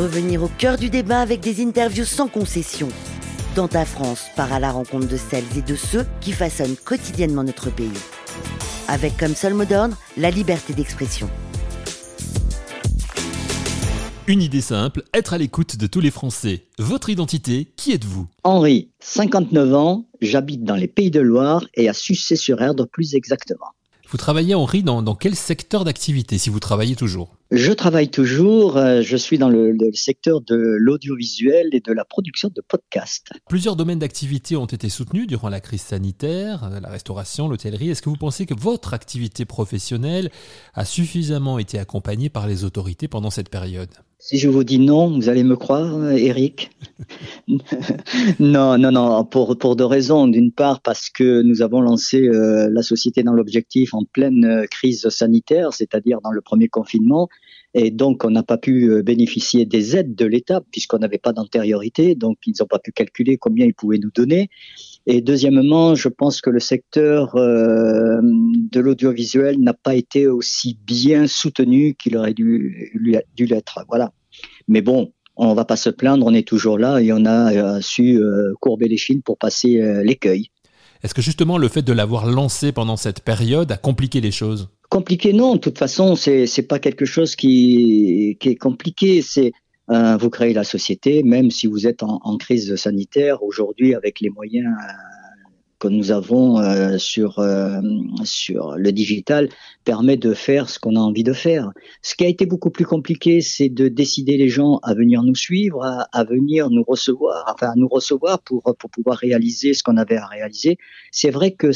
Revenir au cœur du débat avec des interviews sans concession. Dans ta France, part à la rencontre de celles et de ceux qui façonnent quotidiennement notre pays. Avec comme seul mot d'ordre la liberté d'expression. Une idée simple, être à l'écoute de tous les Français. Votre identité, qui êtes-vous? Henri, 59 ans, j'habite dans les Pays de Loire et à Sucé-sur-Erdre plus exactement. Vous travaillez, Henri, dans, dans quel secteur d'activité, si vous travaillez toujours? Je travaille toujours, euh, je suis dans le, le secteur de l'audiovisuel et de la production de podcasts. Plusieurs domaines d'activité ont été soutenus durant la crise sanitaire, euh, la restauration, l'hôtellerie. Est-ce que vous pensez que votre activité professionnelle a suffisamment été accompagnée par les autorités pendant cette période? Si je vous dis non, vous allez me croire, Eric Non, non, non, pour, pour deux raisons. D'une part, parce que nous avons lancé euh, la société dans l'objectif en pleine euh, crise sanitaire, c'est-à-dire dans le premier confinement, et donc on n'a pas pu euh, bénéficier des aides de l'État puisqu'on n'avait pas d'antériorité, donc ils n'ont pas pu calculer combien ils pouvaient nous donner. Et deuxièmement, je pense que le secteur euh, de l'audiovisuel n'a pas été aussi bien soutenu qu'il aurait dû, dû l'être. Voilà. Mais bon, on va pas se plaindre, on est toujours là et on a euh, su euh, courber les chines pour passer l'écueil. Est-ce que justement le fait de l'avoir lancé pendant cette période a compliqué les choses? Compliqué non, de toute façon c'est c'est pas quelque chose qui qui est compliqué, c'est euh, vous créez la société, même si vous êtes en, crise sanitaire aujourd'hui avec les moyens euh, que nous avons euh, sur sur le digital permet de faire ce qu'on a envie de faire. Ce qui a été beaucoup plus compliqué, c'est de décider les gens à venir nous suivre, à, à venir nous recevoir, enfin à nous recevoir pour pour pouvoir réaliser ce qu'on avait à réaliser. C'est vrai que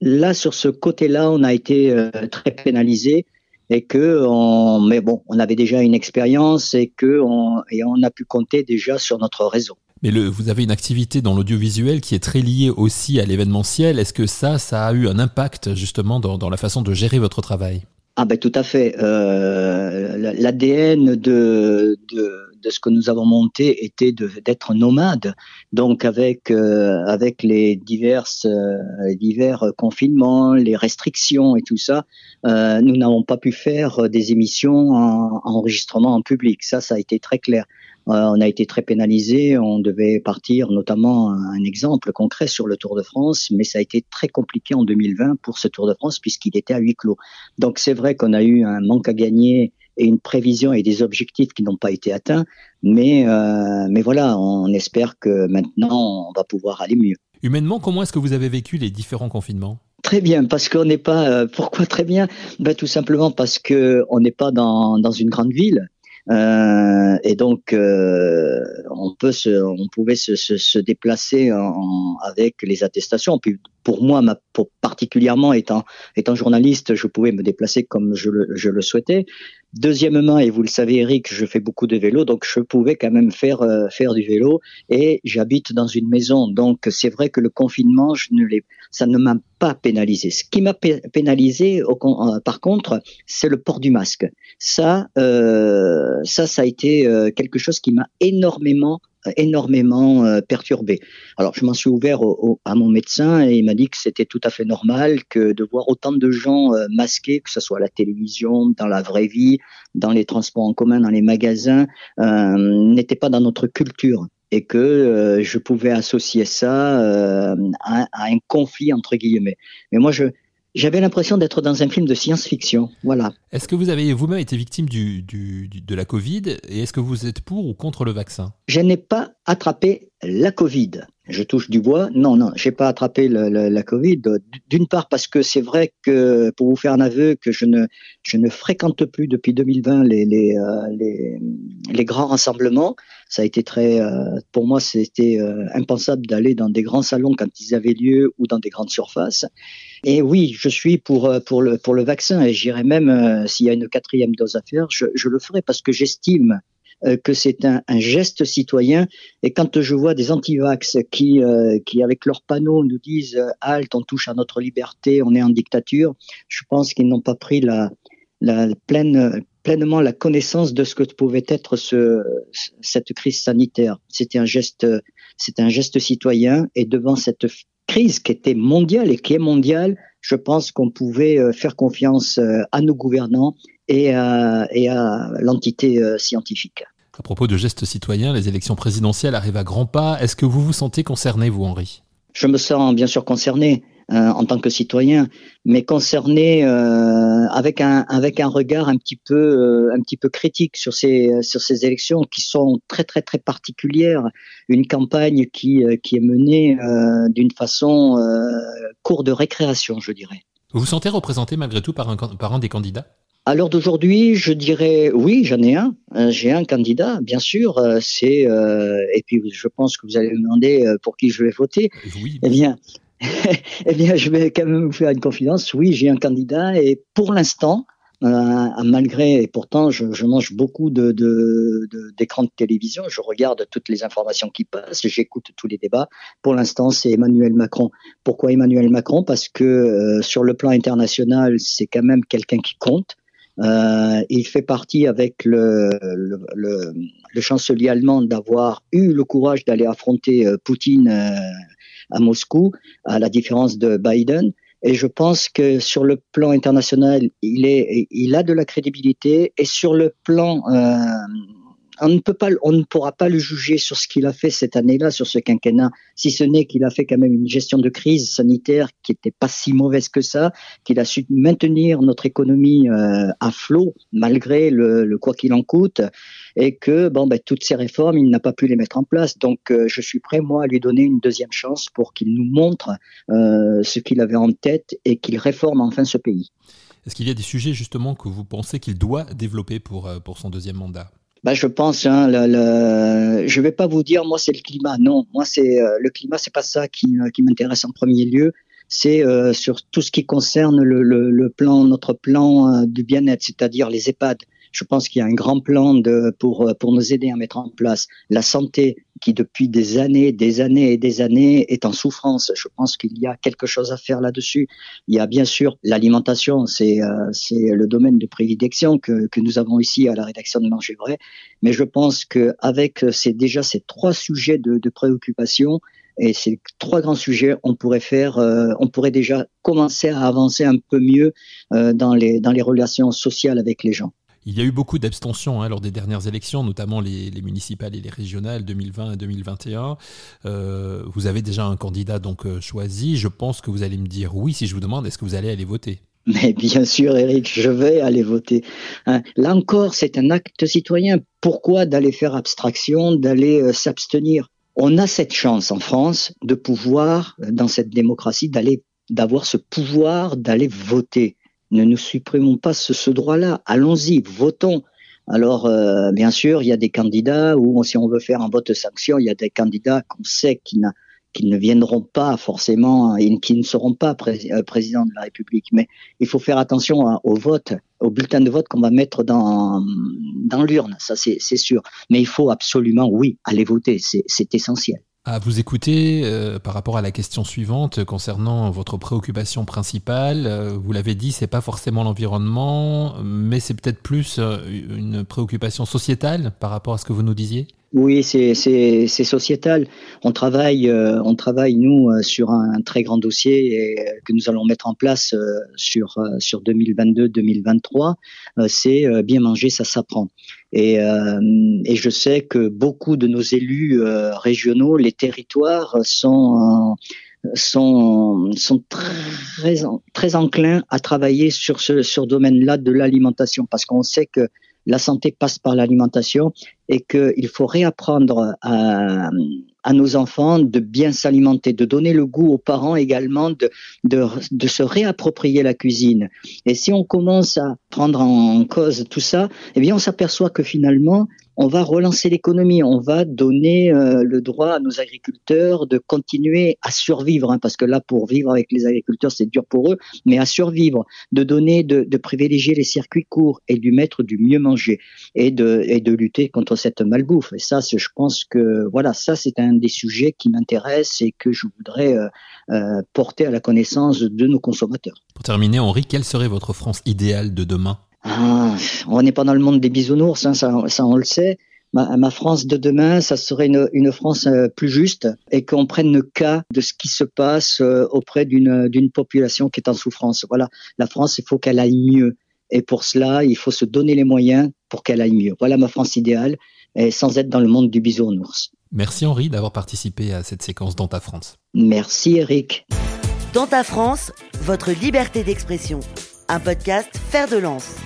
là sur ce côté-là, on a été très pénalisé et que on, mais bon, on avait déjà une expérience et que on, et on a pu compter déjà sur notre réseau. Mais le, vous avez une activité dans l'audiovisuel qui est très liée aussi à l'événementiel. Est-ce que ça, ça a eu un impact justement dans, dans la façon de gérer votre travail? Ah ben tout à fait. Euh, L'ADN de, de de ce que nous avons monté était d'être nomade. Donc avec euh, avec les diverses euh, divers confinements, les restrictions et tout ça, euh, nous n'avons pas pu faire des émissions en, en, enregistrement en public. Ça, ça a été très clair. On a été très pénalisé. On devait partir, notamment un exemple concret sur le Tour de France, mais ça a été très compliqué en 2020 pour ce Tour de France puisqu'il était à huis clos. Donc c'est vrai qu'on a eu un manque à gagner et une prévision et des objectifs qui n'ont pas été atteints. Mais, euh, mais voilà, on espère que maintenant, on va pouvoir aller mieux. Humainement, comment est-ce que vous avez vécu les différents confinements? Très bien, parce qu'on n'est pas. Euh, pourquoi très bien? Ben, Tout simplement parce que on n'est pas dans, dans une grande ville. Euh, et donc, euh, on peut se, on pouvait se, se, se déplacer en, avec les attestations. Puis pour moi, ma, pour particulièrement étant, étant journaliste, je pouvais me déplacer comme je le, je le souhaitais. Deuxièmement, et vous le savez, Eric, je fais beaucoup de vélo, donc je pouvais quand même faire euh, faire du vélo. Et j'habite dans une maison, donc c'est vrai que le confinement, je ne ça ne m'a pas pénalisé. Ce qui m'a pénalisé, euh, par contre, c'est le port du masque. Ça, euh, ça, ça a été euh, quelque chose qui m'a énormément énormément euh, perturbé. Alors je m'en suis ouvert au, au, à mon médecin et il m'a dit que c'était tout à fait normal que de voir autant de gens euh, masqués, que ce soit à la télévision, dans la vraie vie, dans les transports en commun, dans les magasins, euh, n'était pas dans notre culture et que euh, je pouvais associer ça euh, à, à, un conflit entre guillemets. Mais moi, je, j'avais l'impression d'être dans un film de science-fiction. Voilà. Est-ce que vous avez vous-même été victime du, du, du, de la Covid et est-ce que vous êtes pour ou contre le vaccin? Je n'ai pas attrapé la Covid. Je touche du bois. Non, non, j'ai pas attrapé la Covid. D'une part parce que c'est vrai que, pour vous faire un aveu, que je ne, je ne fréquente plus depuis 2020 les, euh, les, les grands rassemblements. Ça a été très, euh, pour moi, c'était euh, impensable d'aller dans des grands salons quand ils avaient lieu ou dans des grandes surfaces. Et oui, je suis pour pour le pour le vaccin et j'irai même s'il y a une quatrième dose à faire, je, le ferai parce que j'estime que c'est un, un, geste citoyen. Et quand je vois des antivax qui, euh, qui avec leurs panneaux, nous disent euh, halte, on touche à notre liberté, on est en dictature, je pense qu'ils n'ont pas pris la, la pleine, pleinement la connaissance de ce que pouvait être ce, cette crise sanitaire. C'était un geste, c'était un geste citoyen. Et devant cette crise qui était mondiale et qui est mondiale, je pense qu'on pouvait euh, faire confiance euh, à nos gouvernants et à, et à l'entité euh, scientifique. À propos de gestes citoyens, les élections présidentielles arrivent à grands pas. Est-ce que vous vous sentez concerné, vous, Henri? Je me sens bien sûr concerné. Euh, en tant que citoyen, mais concerné euh, avec un avec un regard un petit peu euh, un petit peu critique sur ces sur ces élections qui sont très très très particulières. Une campagne qui qui est menée d'une façon court de récréation, je dirais. Vous vous sentez représenté malgré tout par un par un des candidats? À l'heure d'aujourd'hui, je dirais oui, j'en ai un. J'ai un candidat, bien sûr. C'est et puis je pense que vous allez me demander pour qui je vais voter. Oui. Eh bien, eh bien, je vais quand même vous faire une confidence. Oui, j'ai un candidat et pour l'instant, euh, malgré et pourtant, je, je mange beaucoup de, de, d'écrans de, télévision. Je regarde toutes les informations qui passent, j'écoute tous les débats. Pour l'instant, c'est Emmanuel Macron. Pourquoi Emmanuel Macron? Parce que euh, sur le plan international, c'est quand même quelqu'un qui compte. Euh, il fait partie avec le, le, le, le chancelier allemand d'avoir eu le courage d'aller affronter euh, Poutine euh, à Moscou, à la différence de Biden. Et je pense que sur le plan international, il, est, il a de la crédibilité. Et sur le plan euh, on ne pourra pas le juger sur ce qu'il a fait cette année-là, sur ce quinquennat, si ce n'est qu'il a fait quand même une gestion de crise sanitaire qui n'était pas si mauvaise que ça, qu'il a su maintenir notre économie euh, à flot malgré le, quoi qu'il en coûte, et que bon, ben, toutes ces réformes, il n'a pas pu les mettre en place. Donc, euh, je suis prêt moi à lui donner une deuxième chance pour qu'il nous montre euh, ce qu'il avait en tête et qu'il réforme enfin ce pays. Est-ce qu'il y a des sujets justement que vous pensez qu'il doit développer pour son deuxième mandat? Bah, je pense, hein, le, je vais pas vous dire, moi c'est le climat. Non, moi c'est euh, le climat, c'est pas ça qui, euh, m'intéresse en premier lieu. C'est euh, sur tout ce qui concerne le, le, le plan, notre plan du bien-être, c'est-à-dire les EHPAD. Je pense qu'il y a un grand plan de, pour, pour nous aider à mettre en place la santé qui depuis des années, des années et des années est en souffrance. Je pense qu'il y a quelque chose à faire là-dessus. Il y a bien sûr l'alimentation, c'est euh, c'est le domaine de prédilection que, que nous avons ici à la rédaction de Manger Vrai. Mais je pense qu'avec ces, déjà ces trois sujets de, de préoccupation, et ces trois grands sujets, on pourrait faire, euh, on pourrait déjà commencer à avancer un peu mieux euh, dans les dans les relations sociales avec les gens. Il y a eu beaucoup d'abstentions hein, lors des dernières élections, notamment les, municipales et les régionales 2020 et 2021. Euh, vous avez déjà un candidat donc euh, choisi. Je pense que vous allez me dire oui si je vous demande est-ce que vous allez aller voter? Mais bien sûr, Eric, je vais aller voter. Hein, là encore, c'est un acte citoyen. Pourquoi d'aller faire abstraction, d'aller euh, s'abstenir? On a cette chance en France de pouvoir, dans cette démocratie, d'aller d'avoir ce pouvoir d'aller voter. Ne nous supprimons pas ce, droit-là. Allons-y, votons. Alors, euh, bien sûr, il y a des candidats où, si on veut faire un vote sanction, il y a des candidats qu'on sait qui, ne viendront pas forcément et qui ne seront pas euh, président de la République. Mais il faut faire attention au vote, au bulletin de vote qu'on va mettre dans, dans l'urne, ça c'est sûr. Mais il faut absolument, oui, aller voter, c'est essentiel. À vous écouter euh, par rapport à la question suivante concernant votre préoccupation principale, euh, vous l'avez dit, c'est pas forcément l'environnement, mais c'est peut-être plus euh, une préoccupation sociétale par rapport à ce que vous nous disiez. Oui, c'est sociétal. On travaille, on travaille nous sur un, très grand dossier et, que nous allons mettre en place sur sur 2022-2023. c'est bien manger, ça s'apprend. Et, euh, et, je sais que beaucoup de nos élus euh, régionaux, les territoires sont sont, sont très, très enclins à travailler sur ce sur domaine-là de l'alimentation parce qu'on sait que la santé passe par l'alimentation et qu'il faut réapprendre à, nos enfants de bien s'alimenter, de donner le goût aux parents également de, de, se réapproprier la cuisine. Et si on commence à prendre en cause tout ça, eh bien on s'aperçoit que finalement on va relancer l'économie, on va donner euh, le droit à nos agriculteurs de continuer à survivre, hein, parce que là, pour vivre avec les agriculteurs, c'est dur pour eux, mais à survivre, de donner, de, privilégier les circuits courts et du mettre du mieux manger et de, et de lutter contre cette malbouffe. Et ça, je pense que voilà, ça c'est un des sujets qui m'intéresse et que je voudrais euh, euh, porter à la connaissance de nos consommateurs. Pour terminer, Henri, quelle serait votre France idéale de demain? Ah, on n'est pas dans le monde des bisounours, hein, ça, ça, on le sait. Ma, ma, France de demain, ça serait une, une France euh, plus juste et qu'on prenne le cas de ce qui se passe euh, auprès d'une d'une population qui est en souffrance. Voilà, la France, il faut qu'elle aille mieux. Et pour cela, il faut se donner les moyens pour qu'elle aille mieux. Voilà ma France idéale. et sans être dans le monde du bisounours. Merci Henri d'avoir participé à cette séquence dans ta France. Merci Eric. Dans ta France, votre liberté d'expression. Un podcast Faire de lance.